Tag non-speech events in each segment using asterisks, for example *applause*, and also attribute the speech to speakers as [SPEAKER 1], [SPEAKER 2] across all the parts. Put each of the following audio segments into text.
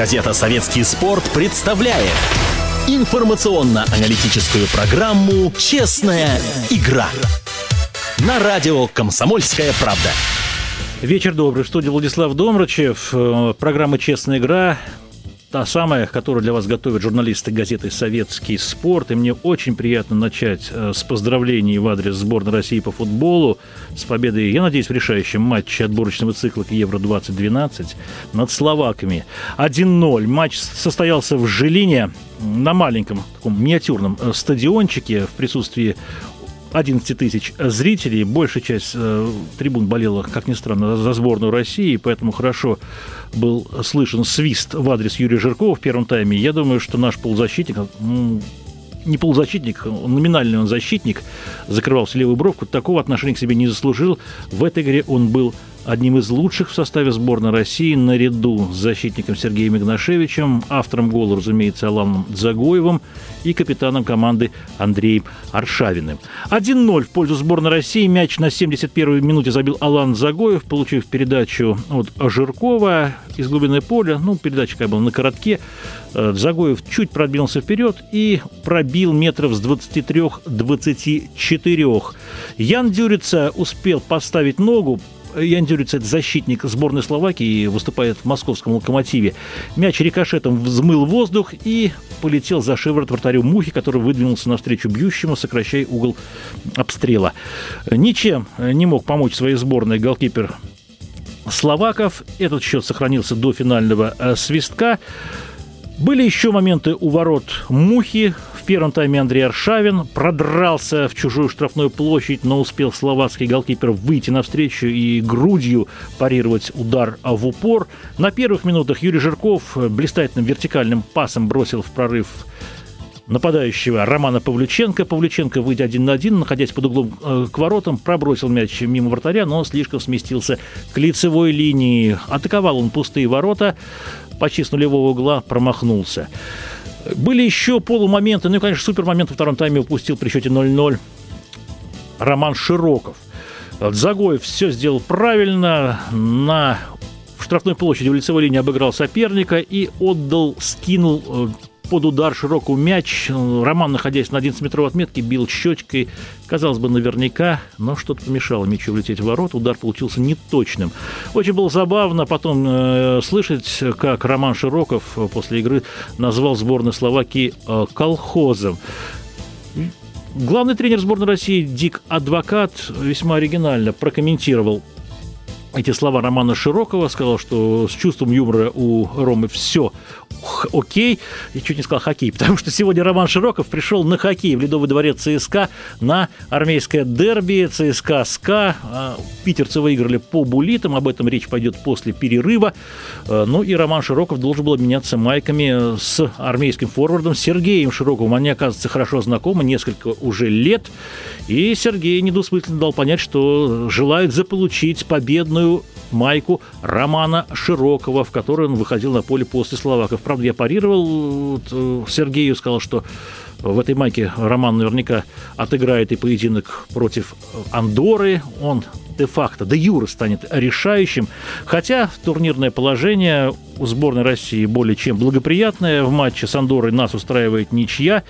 [SPEAKER 1] Газета «Советский спорт» представляет информационно-аналитическую программу «Честная игра» на радио «Комсомольская правда».
[SPEAKER 2] Вечер добрый. В студии Владислав Домрачев. Э, программа «Честная игра» та самая, которую для вас готовят журналисты газеты «Советский спорт». И мне очень приятно начать э, с поздравлений в адрес сборной России по футболу с победой, я надеюсь, в решающем матче отборочного цикла к Евро-2012 над словаками. 1-0. Матч состоялся в Жилине на маленьком таком миниатюрном э, стадиончике в присутствии 11 тысяч зрителей. Большая часть э, трибун болела, как ни странно, за сборную России, поэтому хорошо был слышен свист в адрес Юрия Жиркова в первом тайме. Я думаю, что наш полузащитник, не полузащитник, номинальный он защитник, закрывался левую бровку, такого отношения к себе не заслужил. В этой игре он был одним из лучших в составе сборной России наряду с защитником Сергеем Игнашевичем, автором гола, разумеется, Аланом Загоевым и капитаном команды Андреем Аршавиным. 1-0 в пользу сборной России. Мяч на 71-й минуте забил Алан Загоев, получив передачу от Жиркова из глубины поля. Ну, передача как бы на коротке. Э, Загоев чуть продвинулся вперед и пробил метров с 23-24. Ян Дюрица успел поставить ногу, Ян Дюриц – это защитник сборной Словакии, выступает в московском «Локомотиве». Мяч рикошетом взмыл воздух и полетел за шиворот вратарю Мухи, который выдвинулся навстречу бьющему, сокращая угол обстрела. Ничем не мог помочь своей сборной голкипер словаков. Этот счет сохранился до финального э, свистка. Были еще моменты у ворот Мухи. Первом тайме Андрей Аршавин продрался в чужую штрафную площадь, но успел словацкий голкипер выйти навстречу и грудью парировать удар в упор. На первых минутах Юрий Жирков блистательным вертикальным пасом бросил в прорыв нападающего Романа Павлюченко. Павлюченко, выйдя один на один, находясь под углом э, к воротам, пробросил мяч мимо вратаря, но слишком сместился к лицевой линии. Атаковал он пустые ворота почти с нулевого угла промахнулся. Были еще полумоменты, ну и, конечно, супермомент во втором тайме упустил при счете 0-0 Роман Широков. Загоев все сделал правильно, на штрафной площади в лицевой линии обыграл соперника и отдал, скинул э, под удар широкую мяч. Роман, находясь на 11-метровой отметке, бил щечкой. Казалось бы, наверняка, но что-то помешало мячу влететь в ворот. Удар получился неточным. Очень было забавно потом э, слышать, как Роман Широков после игры назвал сборную Словакии э, колхозом. Главный тренер сборной России Дик Адвокат весьма оригинально прокомментировал эти слова Романа Широкова, сказал, что с чувством юмора у Ромы все окей, и чуть не сказал хоккей, потому что сегодня Роман Широков пришел на хоккей в Ледовый дворец ЦСКА на армейское дерби ЦСКА СКА. А, питерцы выиграли по булитам, об этом речь пойдет после перерыва. А, ну и Роман Широков должен был обменяться майками с армейским форвардом Сергеем Широковым. Они, оказывается, хорошо знакомы, несколько уже лет. И Сергей недвусмысленно дал понять, что желает заполучить победную майку Романа Широкого, в которой он выходил на поле после Словаков. Правда, я парировал э, Сергею, сказал, что в этой майке Роман наверняка отыграет и поединок против Андоры. Он де-факто, де юра станет решающим. Хотя турнирное положение у сборной России более чем благоприятное. В матче с Андорой нас устраивает ничья.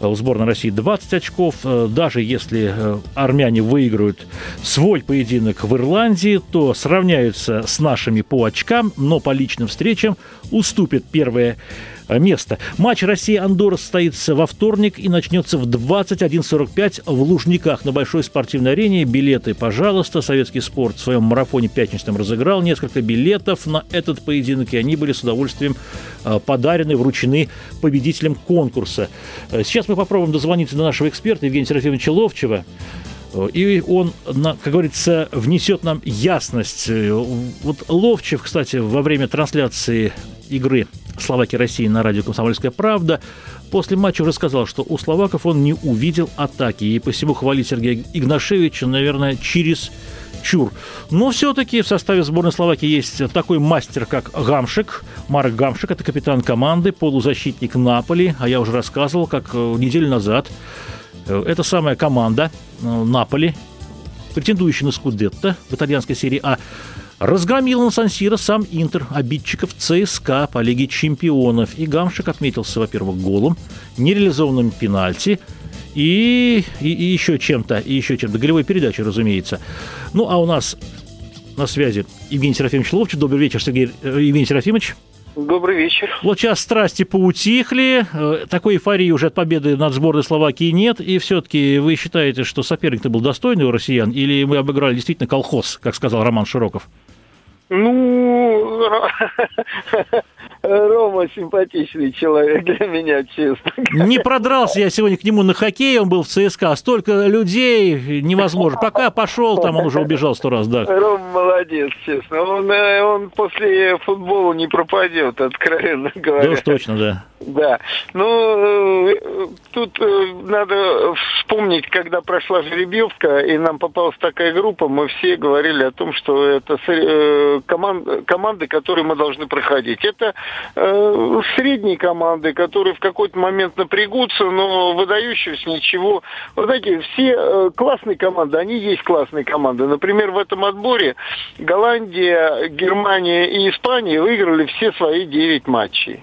[SPEAKER 2] У сборной России 20 очков. Даже если э, армяне выиграют свой поединок в Ирландии, то сравняются с нашими по очкам, но по личным встречам уступят первое место. Матч России-Андорра состоится во вторник и начнется в 21.45 в Лужниках на Большой спортивной арене. Билеты, пожалуйста. Советский спорт в своем марафоне пятничном разыграл несколько билетов на этот поединок, и они были с удовольствием а, подарены, вручены победителям конкурса. Э, сейчас мы попробуем дозвониться до нашего эксперта Евгения Серафимовича Ловчева. И он, как говорится, внесет нам ясность. Э, вот Ловчев, кстати, во время трансляции игры Словакии-России на радио «Комсомольская правда» после матча уже сказал, что у словаков он не увидел атаки. И посему хвалить Сергея Игнашевича, наверное, через чур. Но все-таки в составе сборной Словакии есть такой мастер, как Гамшик. Марк Гамшик – это капитан команды, полузащитник Наполи. А я уже рассказывал, как э, неделю назад э, эта самая команда э, Наполи, претендующая на Скудетто в итальянской серии А, Разгромил на Сан-Сиро сам Интер, обидчиков ЦСКА по Лиге чемпионов. И Гамшик отметился, во-первых, голом, нереализованным пенальти и, и, и еще чем-то, и еще чем-то. Голевой передачей, разумеется. Ну, а у нас на связи Евгений Серафимович Ловчев. Добрый вечер, Сергей э, Евгений Серафимович.
[SPEAKER 3] Добрый вечер.
[SPEAKER 2] Вот сейчас страсти поутихли, э, такой эйфории уже от победы над сборной Словакии нет, и все-таки вы считаете, что соперник-то был достойный у россиян, или мы обыграли действительно колхоз, как сказал Роман Широков?
[SPEAKER 3] Ну, *laughs* Рома симпатичный человек для меня, честно.
[SPEAKER 2] Не продрался я сегодня к нему на хоккей, он был в ЦСКА. Столько людей невозможно. Пока пошел, там он уже убежал сто раз, да.
[SPEAKER 3] Рома молодец, честно. Он, э, он после футбола не пропадет, откровенно говоря.
[SPEAKER 2] Да уж точно, да.
[SPEAKER 3] Да. Ну, э, тут э, надо вспомнить, когда прошла жеребьевка, и нам попалась такая группа, мы все говорили о том, что это команд, команды, которые мы должны проходить. Это э, средние команды, которые в какой-то момент напрягутся, но выдающиеся ничего. Вы знаете, все э, классные команды, они есть классные команды. Например, в этом отборе Голландия, Германия и Испания выиграли все свои 9 матчей.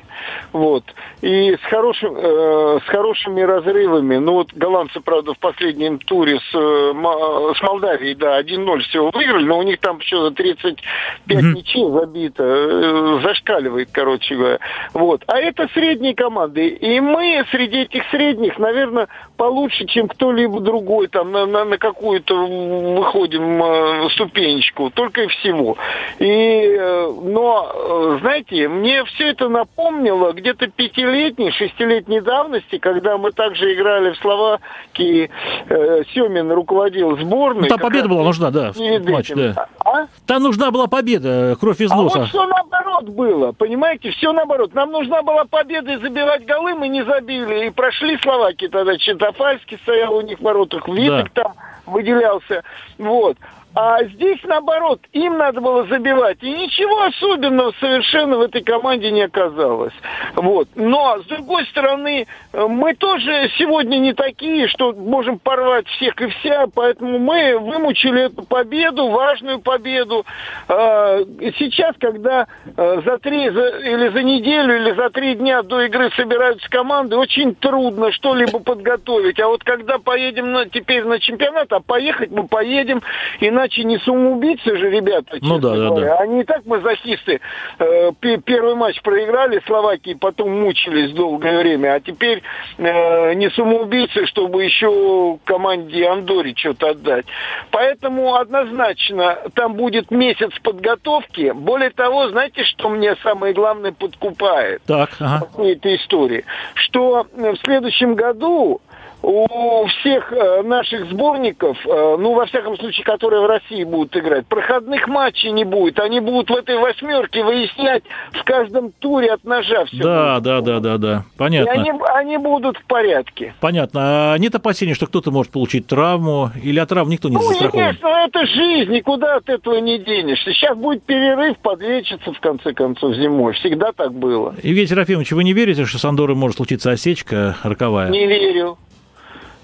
[SPEAKER 3] Вот. И с, хорошим, э, с хорошими разрывами. Ну вот голландцы, правда, в последнем туре с, э, с Молдавией, да, 1-0 всего выиграли, но у них там еще 35 mm-hmm. ничей забито. Э, зашкаливает, короче говоря. Вот. А это средние команды. И мы среди этих средних, наверное, получше, чем кто-либо другой. Там на, на, на какую-то выходим э, ступенечку. Только и всего. И, э, но, э, знаете, мне все это напомнило помнил где-то пятилетней, шестилетней давности, когда мы также играли в Словакии, э, Семин руководил сборной.
[SPEAKER 2] Та победа была нужна, да, в матч, да. А? Там нужна была победа, кровь из носа. А
[SPEAKER 3] вот все наоборот было, понимаете, все наоборот. Нам нужна была победа и забивать голы, мы не забили. И прошли Словакии тогда, Чентофальский стоял у них в воротах, Виток да. там выделялся. Вот. А здесь, наоборот, им надо было забивать. И ничего особенного совершенно в этой команде не оказалось. Вот. Но, с другой стороны, мы тоже сегодня не такие, что можем порвать всех и вся, поэтому мы вымучили эту победу, важную победу. А, сейчас, когда а, за три или за неделю, или за три дня до игры собираются команды, очень трудно что-либо подготовить. А вот когда поедем на, теперь на чемпионат, а поехать мы поедем, и на иначе не самоубийцы же ребята.
[SPEAKER 2] Ну да, да, да.
[SPEAKER 3] Они и так мазохисты. Э, первый матч проиграли Словакии, потом мучились долгое время. А теперь э, не самоубийцы, чтобы еще команде Андори что-то отдать. Поэтому однозначно там будет месяц подготовки. Более того, знаете, что мне самое главное подкупает?
[SPEAKER 2] Так, ага.
[SPEAKER 3] Этой истории. Что в следующем году у всех э, наших сборников, э, ну, во всяком случае, которые в России будут играть, проходных матчей не будет. Они будут в этой восьмерке выяснять в каждом туре от ножа все.
[SPEAKER 2] Да, будет. да, да, да, да. Понятно. И
[SPEAKER 3] они, они будут в порядке.
[SPEAKER 2] Понятно. А нет опасений, что кто-то может получить травму или от травм никто не ну, застрахован?
[SPEAKER 3] Конечно, это жизнь, никуда от этого не денешься. Сейчас будет перерыв, подлечиться в конце концов зимой. Всегда так было.
[SPEAKER 2] Евгений Серафимович, вы не верите, что с Андорой может случиться осечка роковая?
[SPEAKER 3] Не верю.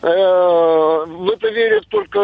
[SPEAKER 3] В это верят только,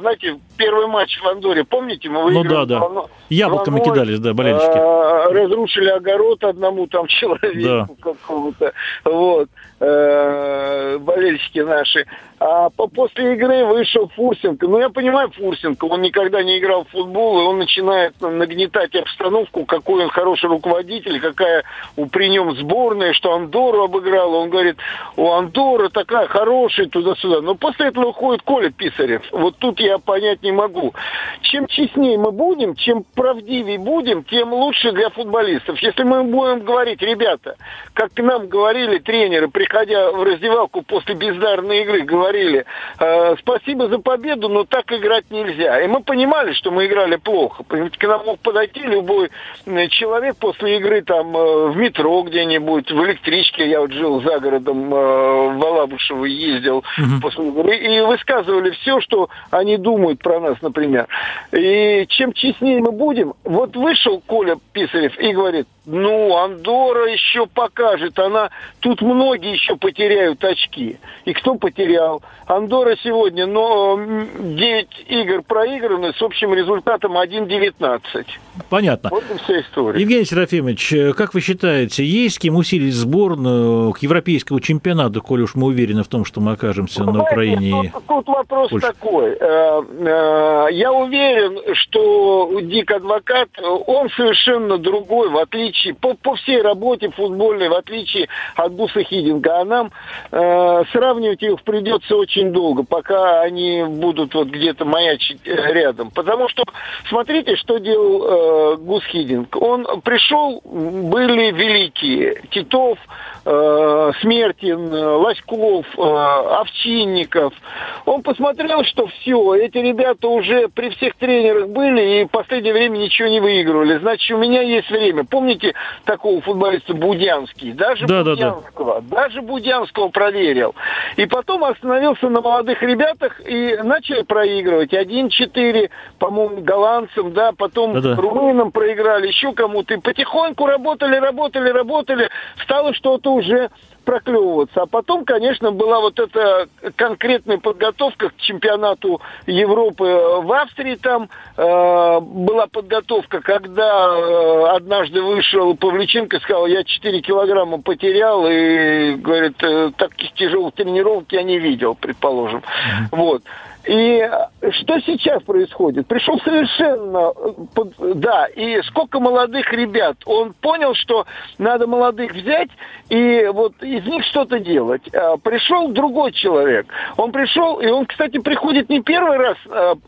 [SPEAKER 3] знаете, первый матч в Андоре, помните, мы
[SPEAKER 2] выиграли? Ну да, да. Волну, Яблоками волной, кидались, да, болельщики.
[SPEAKER 3] Э, разрушили огород одному там *laughs* человеку да. какому-то. Вот. Э, болельщики наши. А после игры вышел Фурсенко. Ну, я понимаю Фурсенко, он никогда не играл в футбол, и он начинает нагнетать обстановку, какой он хороший руководитель, какая у, при нем сборная, что Андору обыграл. Он говорит, у Андора такая хорошая туда-сюда. Но после этого уходит Коля Писарев. Вот тут я понять не могу. Чем честнее мы будем, чем правдивее будем, тем лучше для футболистов. Если мы будем говорить, ребята, как нам говорили тренеры, приходя в раздевалку после бездарной игры, говорили, э, спасибо за победу, но так играть нельзя. И мы понимали, что мы играли плохо. К нам мог подойти любой человек после игры там э, в метро где-нибудь, в электричке, я вот жил за городом, э, в Алабушево ездил угу. после игры, и высказывали все, что они думают про нас, например. И чем честнее мы будем, вот вышел Коля Писарев и говорит, Ну, Андора еще покажет. Она тут многие еще потеряют очки. И кто потерял? Андора сегодня, но 9 игр проиграны с общим результатом 1-19.
[SPEAKER 2] Понятно.
[SPEAKER 3] Вот и вся история.
[SPEAKER 2] Евгений Серафимович, как вы считаете, есть кем усилить сборную к европейскому чемпионату, коли уж мы уверены в том, что мы окажемся на Украине?
[SPEAKER 3] Тут, тут вопрос Польша. такой. Э, э, я уверен, что Дик Адвокат, он совершенно другой, в отличие, по, по всей работе футбольной, в отличие от Буса Хидинга. А нам э, сравнивать их придется очень долго, пока они будут вот где-то маячить рядом. Потому что, смотрите, что делал э, Гус Хидинг. Он пришел, были великие. Титов, э, Смертин, Лоськов, э, Овчинников. Он посмотрел, что все, эти ребята уже при всех тренерах были и в последнее время ничего не выигрывали. Значит, у меня есть время. Помните такого футболиста Будянский? Даже да, Будянского. Да, да. Даже Будянского проверил. И потом остановился на молодых ребятах и начали проигрывать. 1-4, по-моему, голландцам, да, потом да, да. румынам проиграли, еще кому-то. И потихоньку работали, работали, работали. Стало что-то уже проклевываться. А потом, конечно, была вот эта конкретная подготовка к чемпионату Европы в Австрии. Там э, была подготовка, когда э, однажды вышел Павличенко, сказал, я 4 килограмма потерял, и, говорит, э, таких тяжелых тренировок я не видел, предположим. Mm-hmm. Вот. И что сейчас происходит? Пришел совершенно... Да, и сколько молодых ребят. Он понял, что надо молодых взять и вот из них что-то делать. А, пришел другой человек. Он пришел, и он, кстати, приходит не первый раз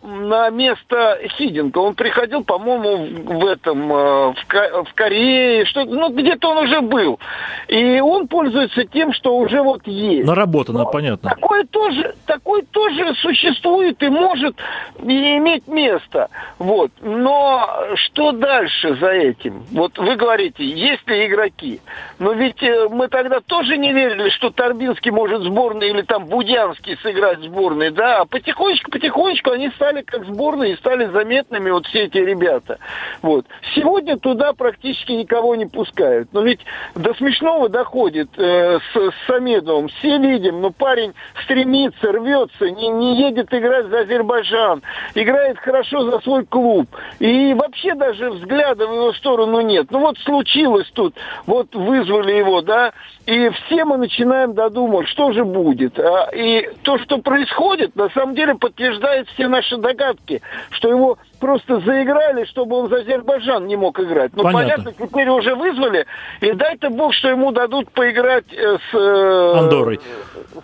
[SPEAKER 3] на место Хидинга. Он приходил, по-моему, в этом, в Корее, что ну, где-то он уже был. И он пользуется тем, что уже вот есть.
[SPEAKER 2] Наработано, понятно.
[SPEAKER 3] Такое тоже, такое тоже существует существует и может не иметь места. Вот. Но что дальше за этим? Вот вы говорите, есть ли игроки? Но ведь э, мы тогда тоже не верили, что Торбинский может сборной или там Будянский сыграть сборной, да? А потихонечку-потихонечку они стали как сборные и стали заметными вот все эти ребята. Вот. Сегодня туда практически никого не пускают. Но ведь до смешного доходит э, с, с Самедовым. Все видим, но парень стремится, рвется, не, не едет играть за Азербайджан, играет хорошо за свой клуб. И вообще даже взгляда в его сторону нет. Ну вот случилось тут, вот вызвали его, да, и все мы начинаем додумывать, что же будет. А, и то, что происходит, на самом деле подтверждает все наши догадки, что его просто заиграли, чтобы он за Азербайджан не мог играть. Ну, понятно, понятно теперь уже вызвали, и дай-то бог, что ему дадут поиграть э, с... Э,
[SPEAKER 2] Андорой.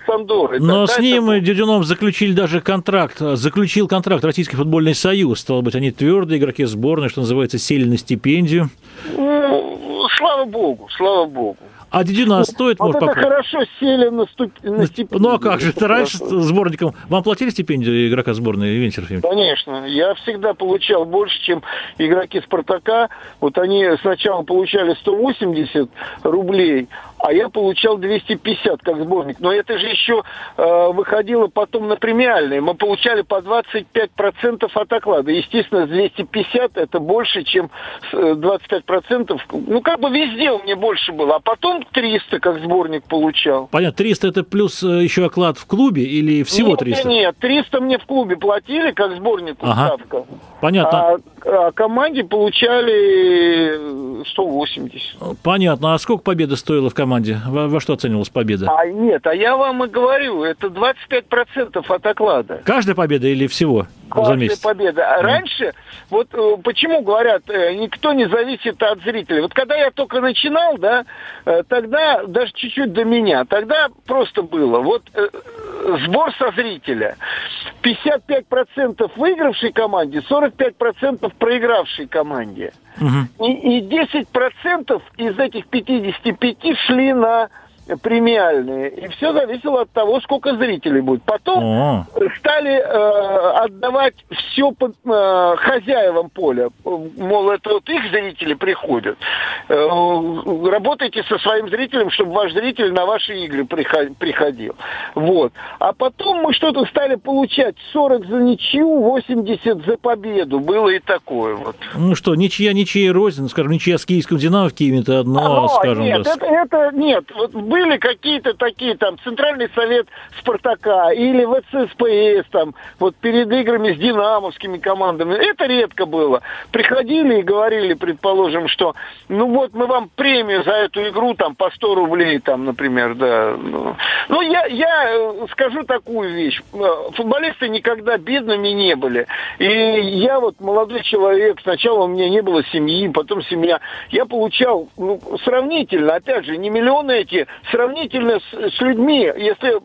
[SPEAKER 3] С Андорой.
[SPEAKER 2] Но да, с ним бог. Дюдюнов заключили даже контракт, заключил контракт Российский футбольный союз. Стало быть, они твердые игроки сборной, что называется, сели на стипендию.
[SPEAKER 3] Ну, слава богу, слава богу.
[SPEAKER 2] А Дедюна стоит,
[SPEAKER 3] вот может, это попробовать? хорошо сели на, ступ... на стипендию.
[SPEAKER 2] Ну, а как же, это раньше сборником... Вам платили стипендию игрока сборной, Венчер
[SPEAKER 3] Конечно. Я всегда получал больше, чем игроки «Спартака». Вот они сначала получали 180 рублей, а я получал 250 как сборник. Но это же еще э, выходило потом на премиальные. Мы получали по 25% от оклада. Естественно, 250 это больше, чем 25%. Э, ну, как бы везде у меня больше было. А потом 300 как сборник получал.
[SPEAKER 2] Понятно. 300 это плюс э, еще оклад в клубе или всего нет, 300?
[SPEAKER 3] Нет, 300 мне в клубе платили как сборнику ага. ставка.
[SPEAKER 2] Понятно.
[SPEAKER 3] А, а команде получали 180.
[SPEAKER 2] Понятно. А сколько победа стоила в команде? Команде? Во, во что оценивалась победа?
[SPEAKER 3] А нет, а я вам и говорю, это 25% от оклада.
[SPEAKER 2] Каждая победа или всего
[SPEAKER 3] Каждая за месяц? победа. А mm. раньше, вот э, почему говорят, э, никто не зависит от зрителей. Вот когда я только начинал, да, э, тогда даже чуть-чуть до меня, тогда просто было. Вот сбор со зрителя. 55% выигравшей команде, 45% проигравшей команде. Угу. И, и 10% из этих 55 шли на премиальные. И все зависело от того, сколько зрителей будет. Потом О. стали э, отдавать все под, э, хозяевам поля. Мол, это вот их зрители приходят. Э, работайте со своим зрителем, чтобы ваш зритель на ваши игры приходил. Вот. А потом мы что-то стали получать 40 за ничью, 80 за победу. Было и такое вот.
[SPEAKER 2] Ну что, ничья, ничья рознь, скажем, ничья с киевским Динамо в Киеве, это одно, а, скажем.
[SPEAKER 3] Нет,
[SPEAKER 2] да.
[SPEAKER 3] это, это нет. Вот были какие-то такие там Центральный совет Спартака или ВЦСПС там вот перед играми с динамовскими командами. Это редко было. Приходили и говорили, предположим, что ну вот мы вам премию за эту игру там по 100 рублей там, например, да. Ну, ну я, я э, скажу такую вещь. Э, футболисты никогда бедными не были. И я вот молодой человек, сначала у меня не было семьи, потом семья. Я получал ну, сравнительно, опять же, не миллионы эти сравнительно с, с людьми, если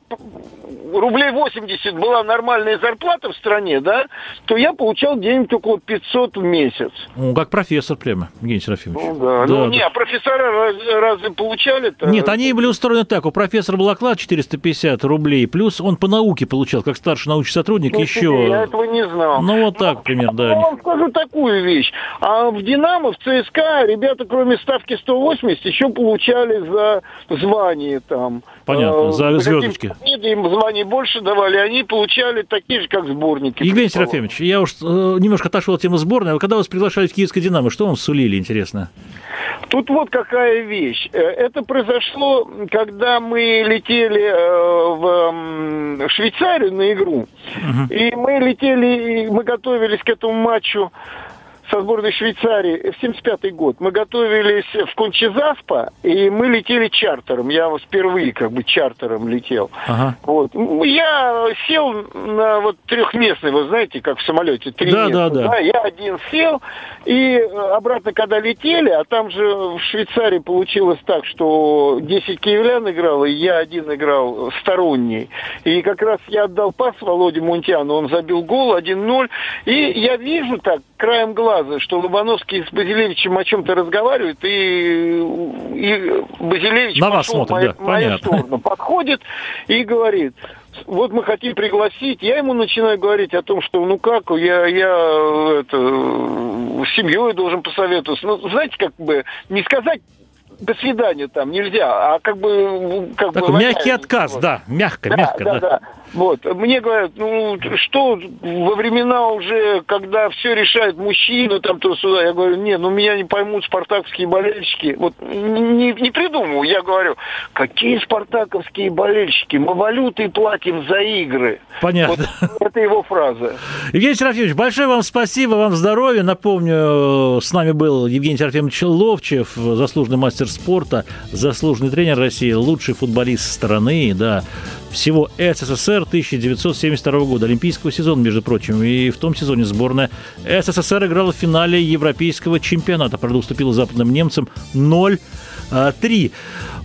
[SPEAKER 3] рублей 80 была нормальная зарплата в стране, да, то я получал где-нибудь около 500 в месяц.
[SPEAKER 2] Ну, как профессор прямо, Евгений Серафимович.
[SPEAKER 3] Ну, да. да ну, да. не, а профессора раз, разве получали-то?
[SPEAKER 2] Нет, они были устроены так. У профессора был оклад 450 рублей, плюс он по науке получал, как старший научный сотрудник, ну, еще...
[SPEAKER 3] Я этого не знал.
[SPEAKER 2] Ну, вот так, примерно, да.
[SPEAKER 3] Я вам скажу такую вещь. А в «Динамо», в ЦСКА ребята, кроме ставки 180, еще получали за звание там.
[SPEAKER 2] Понятно, за э, звездочки.
[SPEAKER 3] Им званий больше давали, они получали такие же, как сборники.
[SPEAKER 2] Евгений Серафимович, я уж э, немножко отошел от темы сборной. А когда вас приглашали в Киевское «Динамо», что вам сулили, интересно?
[SPEAKER 3] Тут вот какая вещь. Э, это произошло, когда мы летели в Швейцарию на игру. Угу. И мы летели, мы готовились к этому матчу со сборной Швейцарии в 75 год. Мы готовились в Кончезаспа, и мы летели чартером. Я впервые как бы чартером летел. Ага. Вот. Я сел на вот трехместный, вы знаете, как в самолете, три да, места. Да, да. да. Я один сел, и обратно, когда летели, а там же в Швейцарии получилось так, что 10 киевлян играл, и я один играл сторонний. И как раз я отдал пас Володе Мунтяну, он забил гол 1-0, и я вижу так, краем глаза, что Лобановский с Базилевичем о чем-то разговаривает, и, и Базилевич
[SPEAKER 2] На вас смотрит,
[SPEAKER 3] мою,
[SPEAKER 2] да, мою
[SPEAKER 3] сторону, подходит и говорит, вот мы хотим пригласить, я ему начинаю говорить о том, что ну как, я, я это, с семьей должен посоветоваться. Ну, знаете, как бы не сказать до свидания там нельзя, а как бы... Как
[SPEAKER 2] Такой бы мягкий отказ, вот. да, мягко,
[SPEAKER 3] да,
[SPEAKER 2] мягко,
[SPEAKER 3] да. да. да. Вот. Мне говорят, ну что во времена уже, когда все решает мужчина, там то сюда, я говорю, не, ну меня не поймут спартаковские болельщики. Вот не, не придумываю, я говорю, какие спартаковские болельщики? Мы валюты платим за игры.
[SPEAKER 2] Понятно.
[SPEAKER 3] Вот, это его фраза.
[SPEAKER 2] Евгений Серафимович, большое вам спасибо, вам здоровья. Напомню, с нами был Евгений Серафимович Ловчев, заслуженный мастер спорта, заслуженный тренер России, лучший футболист страны, да, всего СССР 1972 года, олимпийского сезона, между прочим. И в том сезоне сборная СССР играла в финале Европейского чемпионата. Правда, уступила западным немцам 0 3.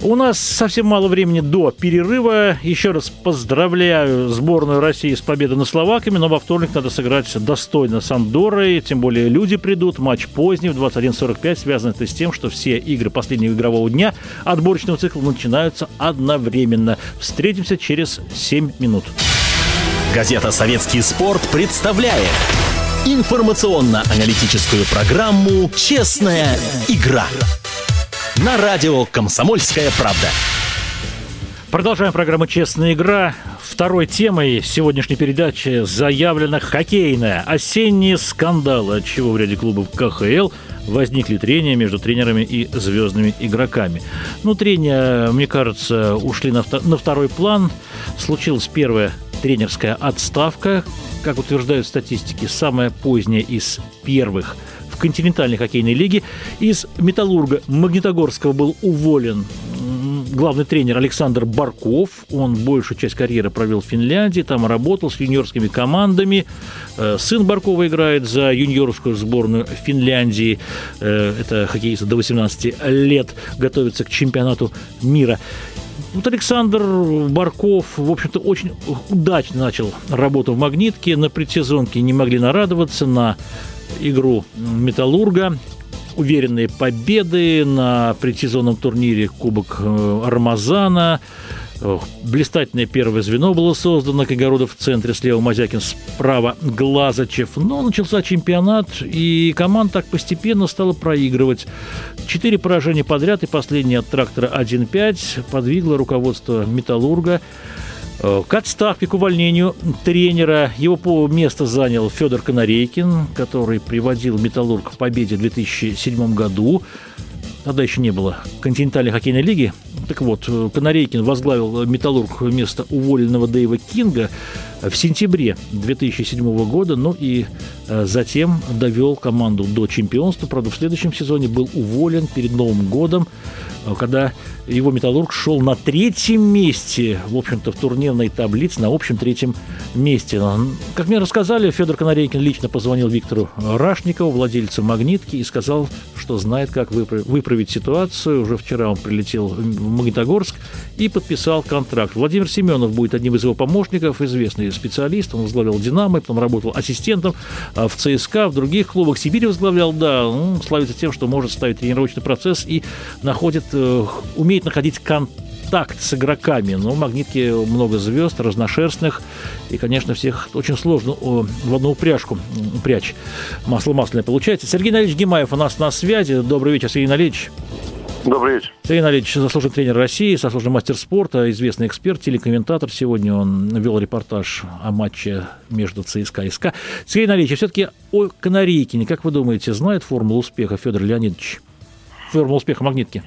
[SPEAKER 2] У нас совсем мало времени до перерыва. Еще раз поздравляю сборную России с победой над словаками, но во вторник надо сыграть достойно с Андорой, тем более люди придут. Матч поздний в 21.45. Связано это с тем, что все игры последнего игрового дня отборочного цикла начинаются одновременно. Встретимся через 7 минут.
[SPEAKER 1] Газета «Советский спорт» представляет информационно-аналитическую программу «Честная игра» на радио «Комсомольская правда».
[SPEAKER 2] Продолжаем программу «Честная игра». Второй темой сегодняшней передачи заявлена хоккейная. Осенние скандалы, от чего в ряде клубов КХЛ возникли трения между тренерами и звездными игроками. Ну, трения, мне кажется, ушли на, на второй план. Случилась первая тренерская отставка. Как утверждают статистики, самая поздняя из первых – в континентальной хоккейной лиге. Из «Металлурга» Магнитогорского был уволен главный тренер Александр Барков. Он большую часть карьеры провел в Финляндии, там работал с юниорскими командами. Э, сын Баркова играет за юниорскую сборную Финляндии. Э, это хоккеист до 18 лет, готовится к чемпионату мира. Вот Александр Барков, в общем-то, очень удачно начал работу в «Магнитке». На предсезонке не могли нарадоваться на игру «Металлурга». уверенные победы на предсезонном турнире Кубок э, Рамазана. Блистательное первое звено было создано. Кагородов в центре, слева Мазякин, справа Глазачев. Но начался чемпионат, и команда так постепенно стала проигрывать. Четыре поражения подряд, и последнее от трактора 1-5 подвигло руководство «Металлурга». Э, к отставке, к увольнению тренера его место занял Федор Конорейкин, который приводил «Металлург» к победе в 2007 году. Тогда еще не было континентальной хоккейной лиги. Так вот, Конорейкин возглавил «Металлург» вместо уволенного Дэйва Кинга в сентябре 2007 года, ну и э, затем довел команду до чемпионства. Правда, в следующем сезоне был уволен перед Новым годом, э, когда его «Металлург» шел на третьем месте, в общем-то, в турнирной таблице, на общем третьем месте. Как мне рассказали, Федор Конорейкин лично позвонил Виктору Рашникову, владельцу «Магнитки», и сказал, что знает, как выправить ситуацию. Уже вчера он прилетел в Магнитогорск и подписал контракт. Владимир Семенов будет одним из его помощников, известный специалист. Он возглавлял «Динамо», потом работал ассистентом а, в ЦСКА, в других клубах. Сибирь возглавлял, да, ну, славится тем, что может ставить тренировочный процесс и находит, э, умеет находить контакт с игроками. Но в «Магнитке» много звезд, разношерстных. И, конечно, всех очень сложно в одну упряжку упрячь. Масло масляное получается. Сергей Налич Гимаев у нас на связи. Добрый вечер, Сергей Налич.
[SPEAKER 4] Добрый вечер.
[SPEAKER 2] Сергей Анатольевич, заслуженный тренер России, заслуженный мастер спорта, известный эксперт, телекомментатор. Сегодня он вел репортаж о матче между ЦСКА и СКА. Сергей Анатольевич, все-таки о Канарейкине, как вы думаете, знает формулу успеха Федор Леонидович? Формула успеха магнитки?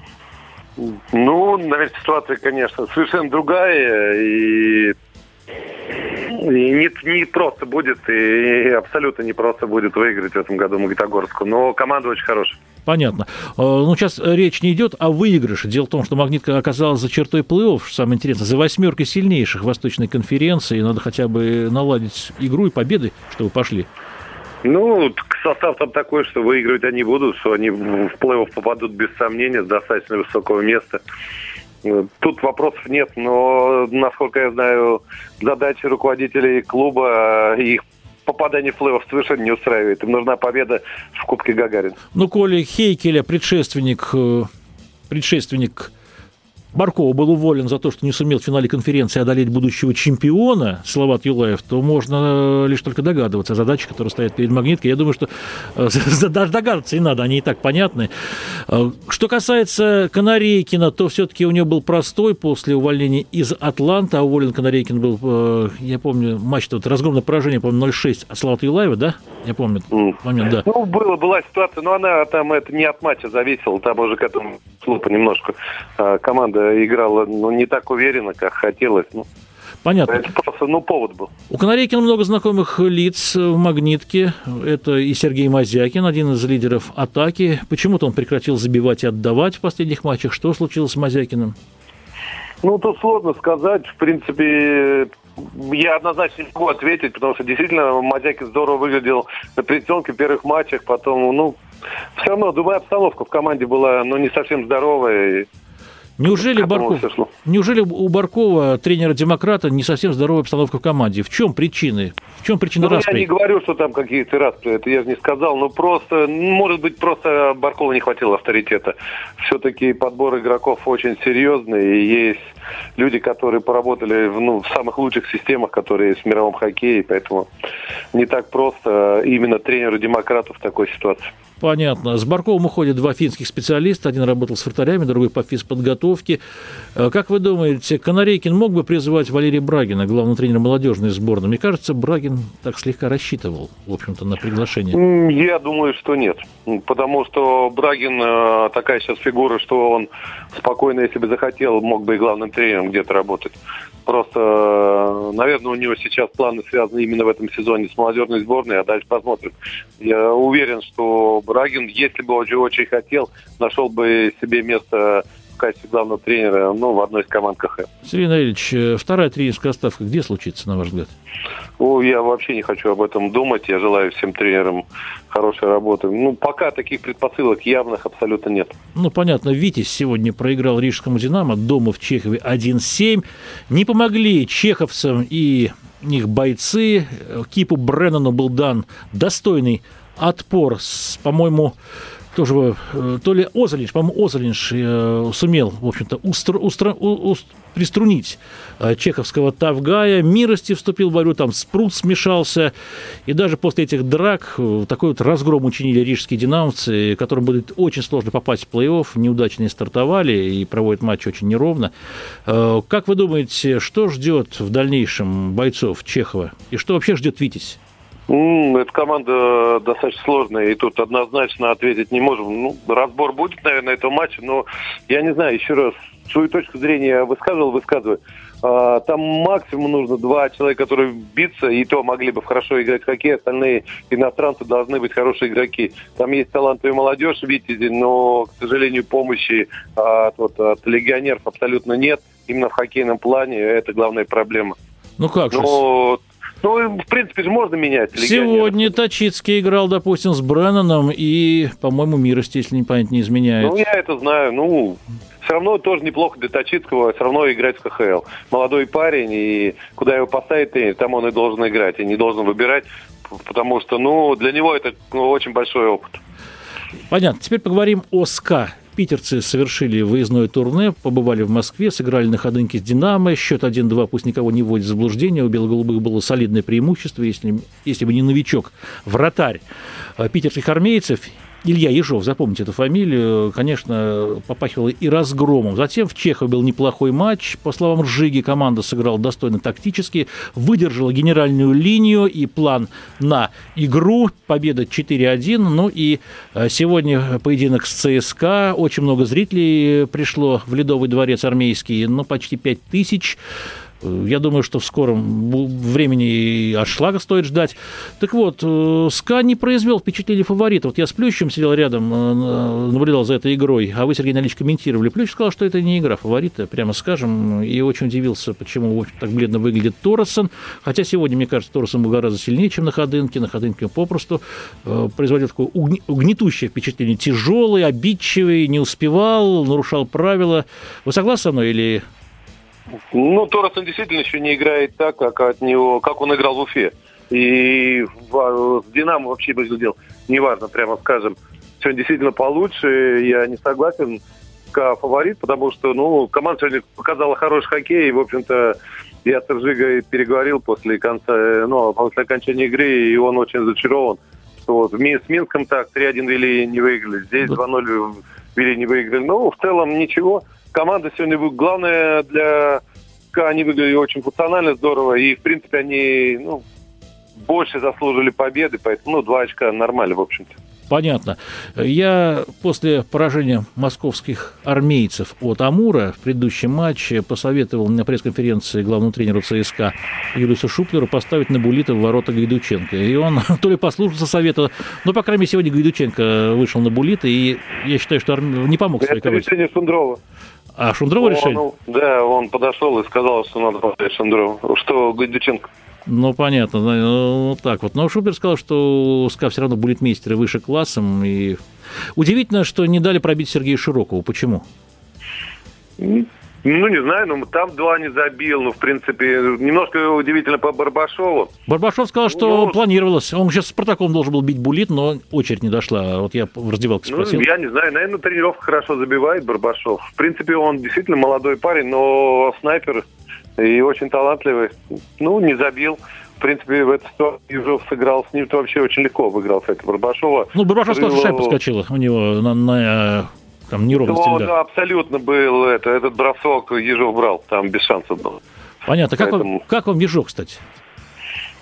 [SPEAKER 4] Ну, наверное, ситуация, конечно, совершенно другая. И и не, не просто будет, и абсолютно не просто будет выиграть в этом году Магнитогорску, но команда очень хорошая.
[SPEAKER 2] Понятно. Э, ну, сейчас речь не идет о выигрыше. Дело в том, что «Магнитка» оказалась за чертой плей-офф, что самое интересное, за восьмеркой сильнейших Восточной конференции. Надо хотя бы наладить игру и победы, чтобы пошли.
[SPEAKER 4] Ну, состав там такой, что выигрывать они будут, что они в плей-офф попадут без сомнения с достаточно высокого места. Тут вопросов нет, но, насколько я знаю, задачи руководителей клуба, их попадание в плей-офф совершенно не устраивает. Им нужна победа в Кубке Гагарин.
[SPEAKER 2] Ну, Коля Хейкеля, предшественник, э, предшественник Баркова был уволен за то, что не сумел в финале конференции одолеть будущего чемпиона Салават Юлаев, то можно лишь только догадываться о задаче, которая стоит перед «Магниткой». Я думаю, что э, *laughs* даже догадываться не надо, они и так понятны. Э, что касается Канарейкина, то все-таки у него был простой после увольнения из Атланта, а уволен Канарейкин был, э, я помню, матч, вот разгромное поражение, по-моему, 0-6 от Салавата Юлаева, да? Я помню
[SPEAKER 4] момент, да. Ну, было, была ситуация, но она там, это не от матча зависела, там уже к этому слупу немножко команда играла ну, не так уверенно, как хотелось. Ну,
[SPEAKER 2] Понятно.
[SPEAKER 4] Это просто, ну, повод был.
[SPEAKER 2] У Канарейкина много знакомых лиц в «Магнитке». Это и Сергей Мазякин, один из лидеров атаки. Почему-то он прекратил забивать и отдавать в последних матчах. Что случилось с Мазякиным?
[SPEAKER 4] Ну, тут сложно сказать. В принципе, я однозначно не могу ответить, потому что действительно Мазякин здорово выглядел на предсенке в первых матчах. Потом, ну, все равно, думаю, обстановка в команде была, ну, не совсем здоровая.
[SPEAKER 2] Неужели, Барков, неужели у Баркова, тренера «Демократа», не совсем здоровая обстановка в команде? В чем причины? В чем причина
[SPEAKER 4] ну,
[SPEAKER 2] распри?
[SPEAKER 4] Я не говорю, что там какие-то распри, это я же не сказал, но просто, может быть, просто Баркова не хватило авторитета. Все-таки подбор игроков очень серьезный, и есть люди, которые поработали в, ну, в самых лучших системах, которые есть в мировом хоккее, поэтому не так просто именно тренеру «Демократов» в такой ситуации.
[SPEAKER 2] Понятно. С Барковым уходят два финских специалиста. Один работал с вратарями, другой по физподготовке. Э, как вы думаете, Конорейкин мог бы призвать Валерия Брагина, главного тренера молодежной сборной? Мне кажется, Брагин так слегка рассчитывал, в общем-то, на приглашение.
[SPEAKER 4] Я думаю, что нет. Потому что Брагин э, такая сейчас фигура, что он спокойно, если бы захотел, мог бы и главным тренером где-то работать. Просто, э, наверное, у него сейчас планы связаны именно в этом сезоне с молодежной сборной, а дальше посмотрим. Я уверен, что Брагин, если бы очень, очень хотел, нашел бы себе место качестве главного тренера ну, в одной из команд КХ.
[SPEAKER 2] Сергей Наилевич, э, вторая тренерская ставка где случится, на ваш взгляд?
[SPEAKER 4] Ну, я вообще не хочу об этом думать. Я желаю всем тренерам хорошей работы. Ну, пока таких предпосылок явных абсолютно нет.
[SPEAKER 2] Ну, понятно, Витязь сегодня проиграл Рижскому «Динамо» дома в Чехове 1-7. Не помогли чеховцам и их бойцы. Кипу Бреннану был дан достойный отпор с, по-моему, тоже, э, то ли Озалинш, по-моему, Озалинш э, сумел, в общем-то, устро, устро, у, приструнить э, чеховского Тавгая. Мирости вступил в борьбу, там Спрут смешался. И даже после этих драк такой вот разгром учинили рижские динамовцы, которым будет очень сложно попасть в плей-офф. Неудачные стартовали и проводят матч очень неровно. Как вы думаете, что ждет в дальнейшем бойцов Чехова? И что вообще ждет Витязь?
[SPEAKER 4] Эта команда достаточно сложная, и тут однозначно ответить не можем. Ну, разбор будет, наверное, этого матча, но я не знаю, еще раз, свою точку зрения высказывал, высказываю. А, там максимум нужно два человека, которые биться, и то могли бы хорошо играть в хоккей, остальные иностранцы должны быть хорошие игроки. Там есть талантливая молодежь в Витязе, но, к сожалению, помощи от, вот, от легионеров абсолютно нет. Именно в хоккейном плане это главная проблема.
[SPEAKER 2] Ну как же? Но
[SPEAKER 4] ну, в принципе же можно менять.
[SPEAKER 2] Сегодня Тачицкий играл, допустим, с Бренноном и, по-моему, Мирость, если не память не изменяет.
[SPEAKER 4] Ну, я это знаю. Ну, все равно тоже неплохо для Тачицкого все равно играть в КХЛ. Молодой парень, и куда его поставить тренер, там он и должен играть, и не должен выбирать, потому что, ну, для него это ну, очень большой опыт.
[SPEAKER 2] Понятно. Теперь поговорим о СКА. Питерцы совершили выездное турне, побывали в Москве, сыграли на ходынке с «Динамо». Счет 1-2, пусть никого не вводит в заблуждение. У белоголубых было солидное преимущество, если, если бы не новичок, вратарь э, питерских армейцев Илья Ежов, запомните эту фамилию, конечно, попахивал и разгромом. Затем в Чехове был неплохой матч. По словам Ржиги, команда сыграла достойно тактически, выдержала генеральную линию и план на игру. Победа 4-1. Ну и э, сегодня поединок с ЦСКА. Очень много зрителей пришло в Ледовый дворец армейский, ну, почти 5 тысяч. Я думаю, что в скором времени от шлага стоит ждать. Так вот, э, СКА не произвел впечатление фаворита. Вот я с Плющем сидел рядом, э, наблюдал за этой игрой, а вы, Сергей Налич, комментировали. Плющ сказал, что это не игра фаворита, прямо скажем, и очень удивился, почему так бледно выглядит Торресон. Хотя сегодня, мне кажется, Торресон был гораздо сильнее, чем на Ходынке. На Ходынке попросту э, производил такое угнетущее впечатление. Тяжелый, обидчивый, не успевал, нарушал правила. Вы согласны со мной или
[SPEAKER 4] ну, Торресон действительно еще не играет так, как от него, как он играл в Уфе. И в, с Динамо вообще выглядел, неважно, прямо скажем, сегодня действительно получше. Я не согласен как фаворит, потому что, ну, команда сегодня показала хороший хоккей, и, в общем-то, я с Ржигой переговорил после конца, ну, после окончания игры, и он очень зачарован, что вот с Минском так 3-1 вели не выиграли, здесь 2-0 вели не выиграли. Ну, в целом ничего команда сегодня, главное для СКА, они выглядели очень функционально, здорово, и, в принципе, они, ну, больше заслужили победы, поэтому, ну, два очка нормально, в общем-то.
[SPEAKER 2] Понятно. Я после поражения московских армейцев от Амура в предыдущем матче посоветовал на пресс-конференции главному тренеру ЦСКА Юлису Шуплеру поставить на Булита в ворота Гайдученко. И он *laughs* то ли послушался совета, но, по крайней мере, сегодня Гайдученко вышел на Булита, и я считаю, что не помог
[SPEAKER 4] своей команде. Это решение Шундрова.
[SPEAKER 2] А Шундрова решили?
[SPEAKER 4] Ну, да, он подошел и сказал, что надо поставить Шундрову. Что Гайдученко?
[SPEAKER 2] Ну, понятно, ну, вот так вот. Но Шупер сказал, что СКА все равно будет мейстеры выше классом. И удивительно, что не дали пробить Сергею Широкову. Почему?
[SPEAKER 4] Ну, не знаю, ну там два не забил, ну, в принципе, немножко удивительно по Барбашову.
[SPEAKER 2] Барбашов сказал, что ну, планировалось. Он сейчас с Спартаком должен был бить булит, но очередь не дошла. Вот я в раздевалке ну, спросил.
[SPEAKER 4] Ну, я не знаю, наверное, тренировка хорошо забивает Барбашов. В принципе, он действительно молодой парень, но снайпер и очень талантливый. Ну, не забил. В принципе, в этой ситуации Южов сыграл с ним, то вообще очень легко выиграл с этого Барбашова.
[SPEAKER 2] Ну, Барбашов сказал, что шайба подскочила у него на, на там неровности
[SPEAKER 4] ну, да, абсолютно был это, этот бросок Ежов брал, там без шансов было.
[SPEAKER 2] Понятно. Как, Поэтому... вам, как вам Ежов, кстати?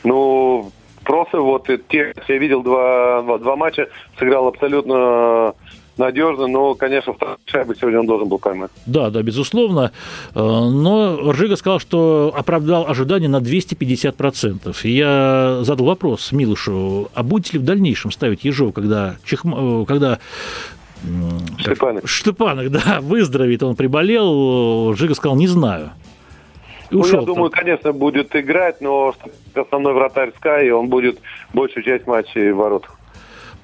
[SPEAKER 4] Ну, просто вот те, я видел два, два матча, сыграл абсолютно надежно, но, конечно, вторую шайбу сегодня он должен был поймать.
[SPEAKER 2] Да, да, безусловно. Э, но Ржига сказал, что оправдал ожидания на 250%. И я задал вопрос Милушу, а будете ли в дальнейшем ставить Ежов, когда, Чехм... Э, когда
[SPEAKER 4] Штепанок.
[SPEAKER 2] Штепанок, да, *laughs* выздоровеет, он приболел. Жига сказал, не знаю.
[SPEAKER 4] И ну, я думаю, конечно, будет играть, но основной вратарь Скай, он будет большую часть матчей в воротах.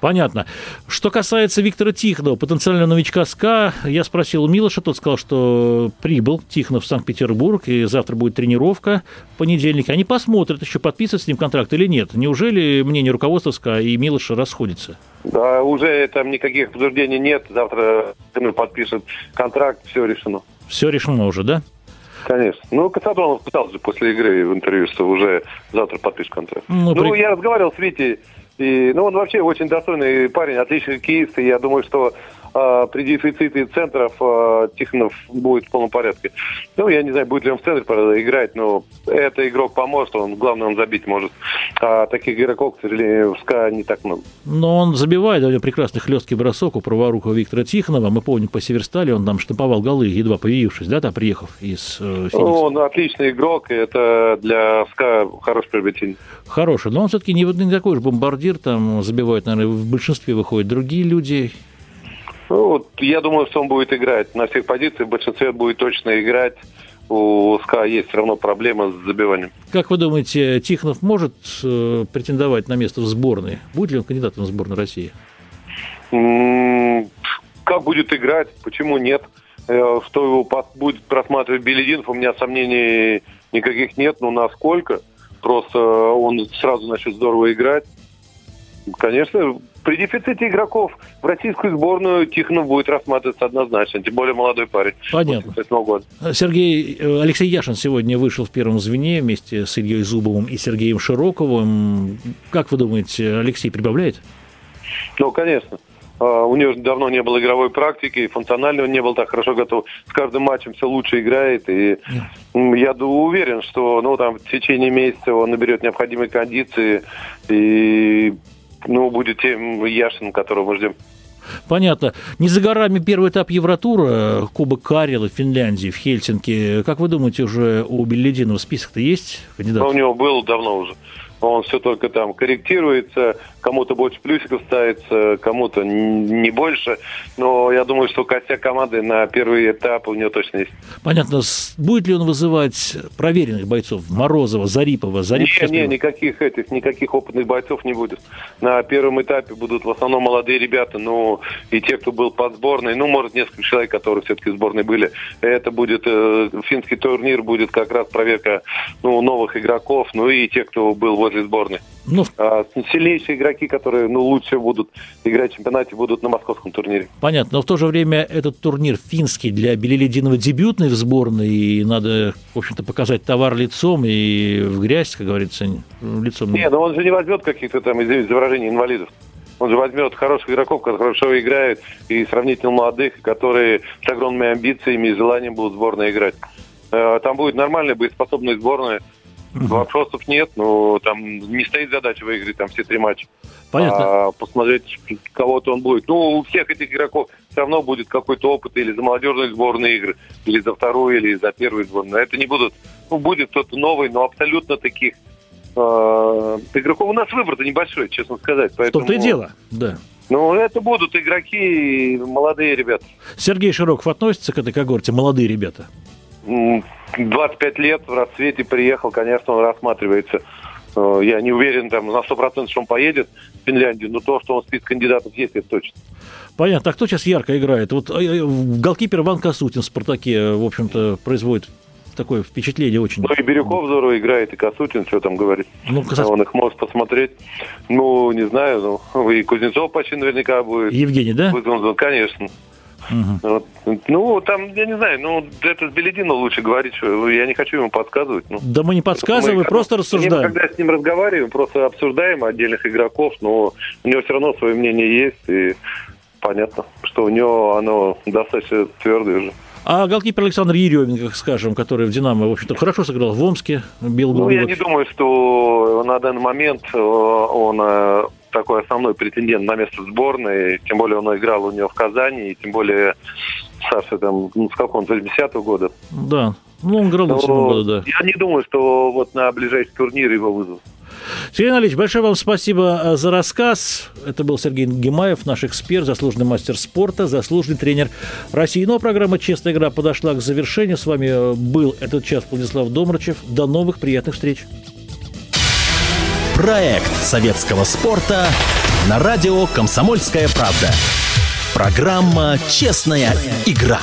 [SPEAKER 2] Понятно. Что касается Виктора Тихонова, потенциального новичка СКА, я спросил у Милоша, тот сказал, что прибыл Тихонов в Санкт-Петербург, и завтра будет тренировка в понедельник. Они посмотрят, еще подписывать с ним контракт или нет. Неужели мнение руководства СКА и Милоша расходится?
[SPEAKER 4] Да, уже там никаких обсуждений нет. Завтра подпишет контракт, все решено.
[SPEAKER 2] Все решено уже, да?
[SPEAKER 4] Конечно. Ну, Касатонов пытался после игры в интервью, что уже завтра подпишет контракт. Ну, ну при... я разговаривал с Витей и, ну, он вообще очень достойный парень, отличный и я думаю, что э, при дефиците центров э, Тихонов будет в полном порядке. Ну, я не знаю, будет ли он в центре правда, играть, но это игрок поможет, он, главное, он забить может. А таких игроков, к сожалению, в СКА не так много.
[SPEAKER 2] Но он забивает, у него прекрасный хлесткий бросок у праворукого Виктора Тихонова. Мы помним по Северстале, он там штамповал голы, едва появившись, да, там приехав из э,
[SPEAKER 4] Ну, он отличный игрок, и это для СКА хороший приобретение.
[SPEAKER 2] Хороший, но он все-таки не, не такой же бомбардир, там забивают, наверное, в большинстве выходят другие люди.
[SPEAKER 4] Ну, вот, я думаю, что он будет играть на всех позициях, в большинстве будет точно играть. У СКА есть все равно проблема с забиванием.
[SPEAKER 2] Как вы думаете, Тихонов может э, претендовать на место в сборной? Будет ли он кандидатом в сборную России?
[SPEAKER 4] М-м, как будет играть? Почему нет? Э, что его будет просматривать Белединов, у меня сомнений никаких нет. Но насколько? Просто он сразу начнет здорово играть. Конечно, при дефиците игроков в российскую сборную Тихонов будет рассматриваться однозначно, тем более молодой парень.
[SPEAKER 2] Понятно. Года. Сергей, э, Алексей Яшин сегодня вышел в первом звене вместе с Ильей Зубовым и Сергеем Широковым. Как вы думаете, Алексей прибавляет?
[SPEAKER 4] Ну, конечно. А, у него давно не было игровой практики, функционально он не был так хорошо готов. С каждым матчем все лучше играет. И я уверен, что ну, там, в течение месяца он наберет необходимые кондиции и ну, будет тем Яшин, которого мы ждем.
[SPEAKER 2] Понятно. Не за горами первый этап Евротура, Кубок Карелы в Финляндии, в Хельсинки. Как вы думаете, уже у Беллидинова список-то есть кандидатов?
[SPEAKER 4] Ну, у него был давно уже он все только там корректируется, кому-то больше плюсиков ставится, кому-то не больше. Но я думаю, что костяк команды на первый этап у него точно есть.
[SPEAKER 2] Понятно. Будет ли он вызывать проверенных бойцов? Морозова, Зарипова, Зарипова?
[SPEAKER 4] Не, не, никаких этих, никаких опытных бойцов не будет. На первом этапе будут в основном молодые ребята, ну, и те, кто был под сборной, ну, может, несколько человек, которые все-таки в сборной были. Это будет, э, финский турнир будет как раз проверка, ну, новых игроков, ну, и те, кто был возле возле сборной. Ну, а, сильнейшие игроки, которые ну, лучше будут играть в чемпионате, будут на московском турнире.
[SPEAKER 2] Понятно. Но в то же время этот турнир финский для Белелединова дебютный в сборной, и надо, в общем-то, показать товар лицом и в грязь, как говорится, лицом.
[SPEAKER 4] Не, но он же не возьмет каких-то там, извините за выражение, инвалидов. Он же возьмет хороших игроков, которые хорошо играют, и сравнительно молодых, которые с огромными амбициями и желанием будут в сборной играть. Э, там будет нормальная, боеспособная сборная. Вопросов нет, но там не стоит задача выиграть там все три матча.
[SPEAKER 2] Понятно.
[SPEAKER 4] А посмотреть, кого-то он будет. Ну, у всех этих игроков все равно будет какой-то опыт или за молодежные сборные игры, или за вторую, или за первую сборную. Это не будут, ну, будет кто-то новый, но абсолютно таких э, игроков. У нас выбор-то небольшой, честно сказать.
[SPEAKER 2] Поэтому... В том-то и дело, да.
[SPEAKER 4] Ну, это будут игроки, молодые ребята.
[SPEAKER 2] Сергей Широков относится к этой когорте, молодые ребята?
[SPEAKER 4] 25 лет в расцвете приехал, конечно, он рассматривается. Э, я не уверен там на 100%, что он поедет в Финляндию, но то, что он список кандидатов есть, это точно.
[SPEAKER 2] Понятно. А кто сейчас ярко играет? Вот э, э, голкипер Ван Касутин в «Спартаке», в общем-то, производит такое впечатление очень.
[SPEAKER 4] Ну и Бирюков здорово играет, и Касутин, что там говорит. Ну, касаться... Он их может посмотреть. Ну, не знаю, ну, и Кузнецов почти наверняка будет.
[SPEAKER 2] Евгений, да?
[SPEAKER 4] Вызван, конечно. Угу. Вот. Ну, там, я не знаю, ну, это с Беледино лучше говорить, что я не хочу ему подсказывать. Ну.
[SPEAKER 2] Да мы не подсказываем, мы просто рассуждаем.
[SPEAKER 4] Мы, когда с ним разговариваем, просто обсуждаем отдельных игроков, но у него все равно свое мнение есть, и понятно, что у него оно достаточно твердое уже.
[SPEAKER 2] А голкипер Александр Еременко, скажем, который в «Динамо», в общем-то, хорошо сыграл в Омске, бил
[SPEAKER 4] Ну, я не думаю, что на данный момент э, он э, такой основной претендент на место сборной, тем более он играл у него в Казани, и тем более Саша там, ну, с какого 80-го года.
[SPEAKER 2] Да, ну он играл в года, да.
[SPEAKER 4] Я не думаю, что вот на ближайший турнир его вызовут.
[SPEAKER 2] Сергей Анатольевич, большое вам спасибо э, за рассказ. Это был Сергей Гемаев, наш эксперт, заслуженный мастер спорта, заслуженный тренер России. Но программа «Честная игра» подошла к завершению. С вами э, был этот час Владислав Домрачев. До новых приятных встреч.
[SPEAKER 1] Проект советского спорта на радио «Комсомольская правда». Программа «Честная игра».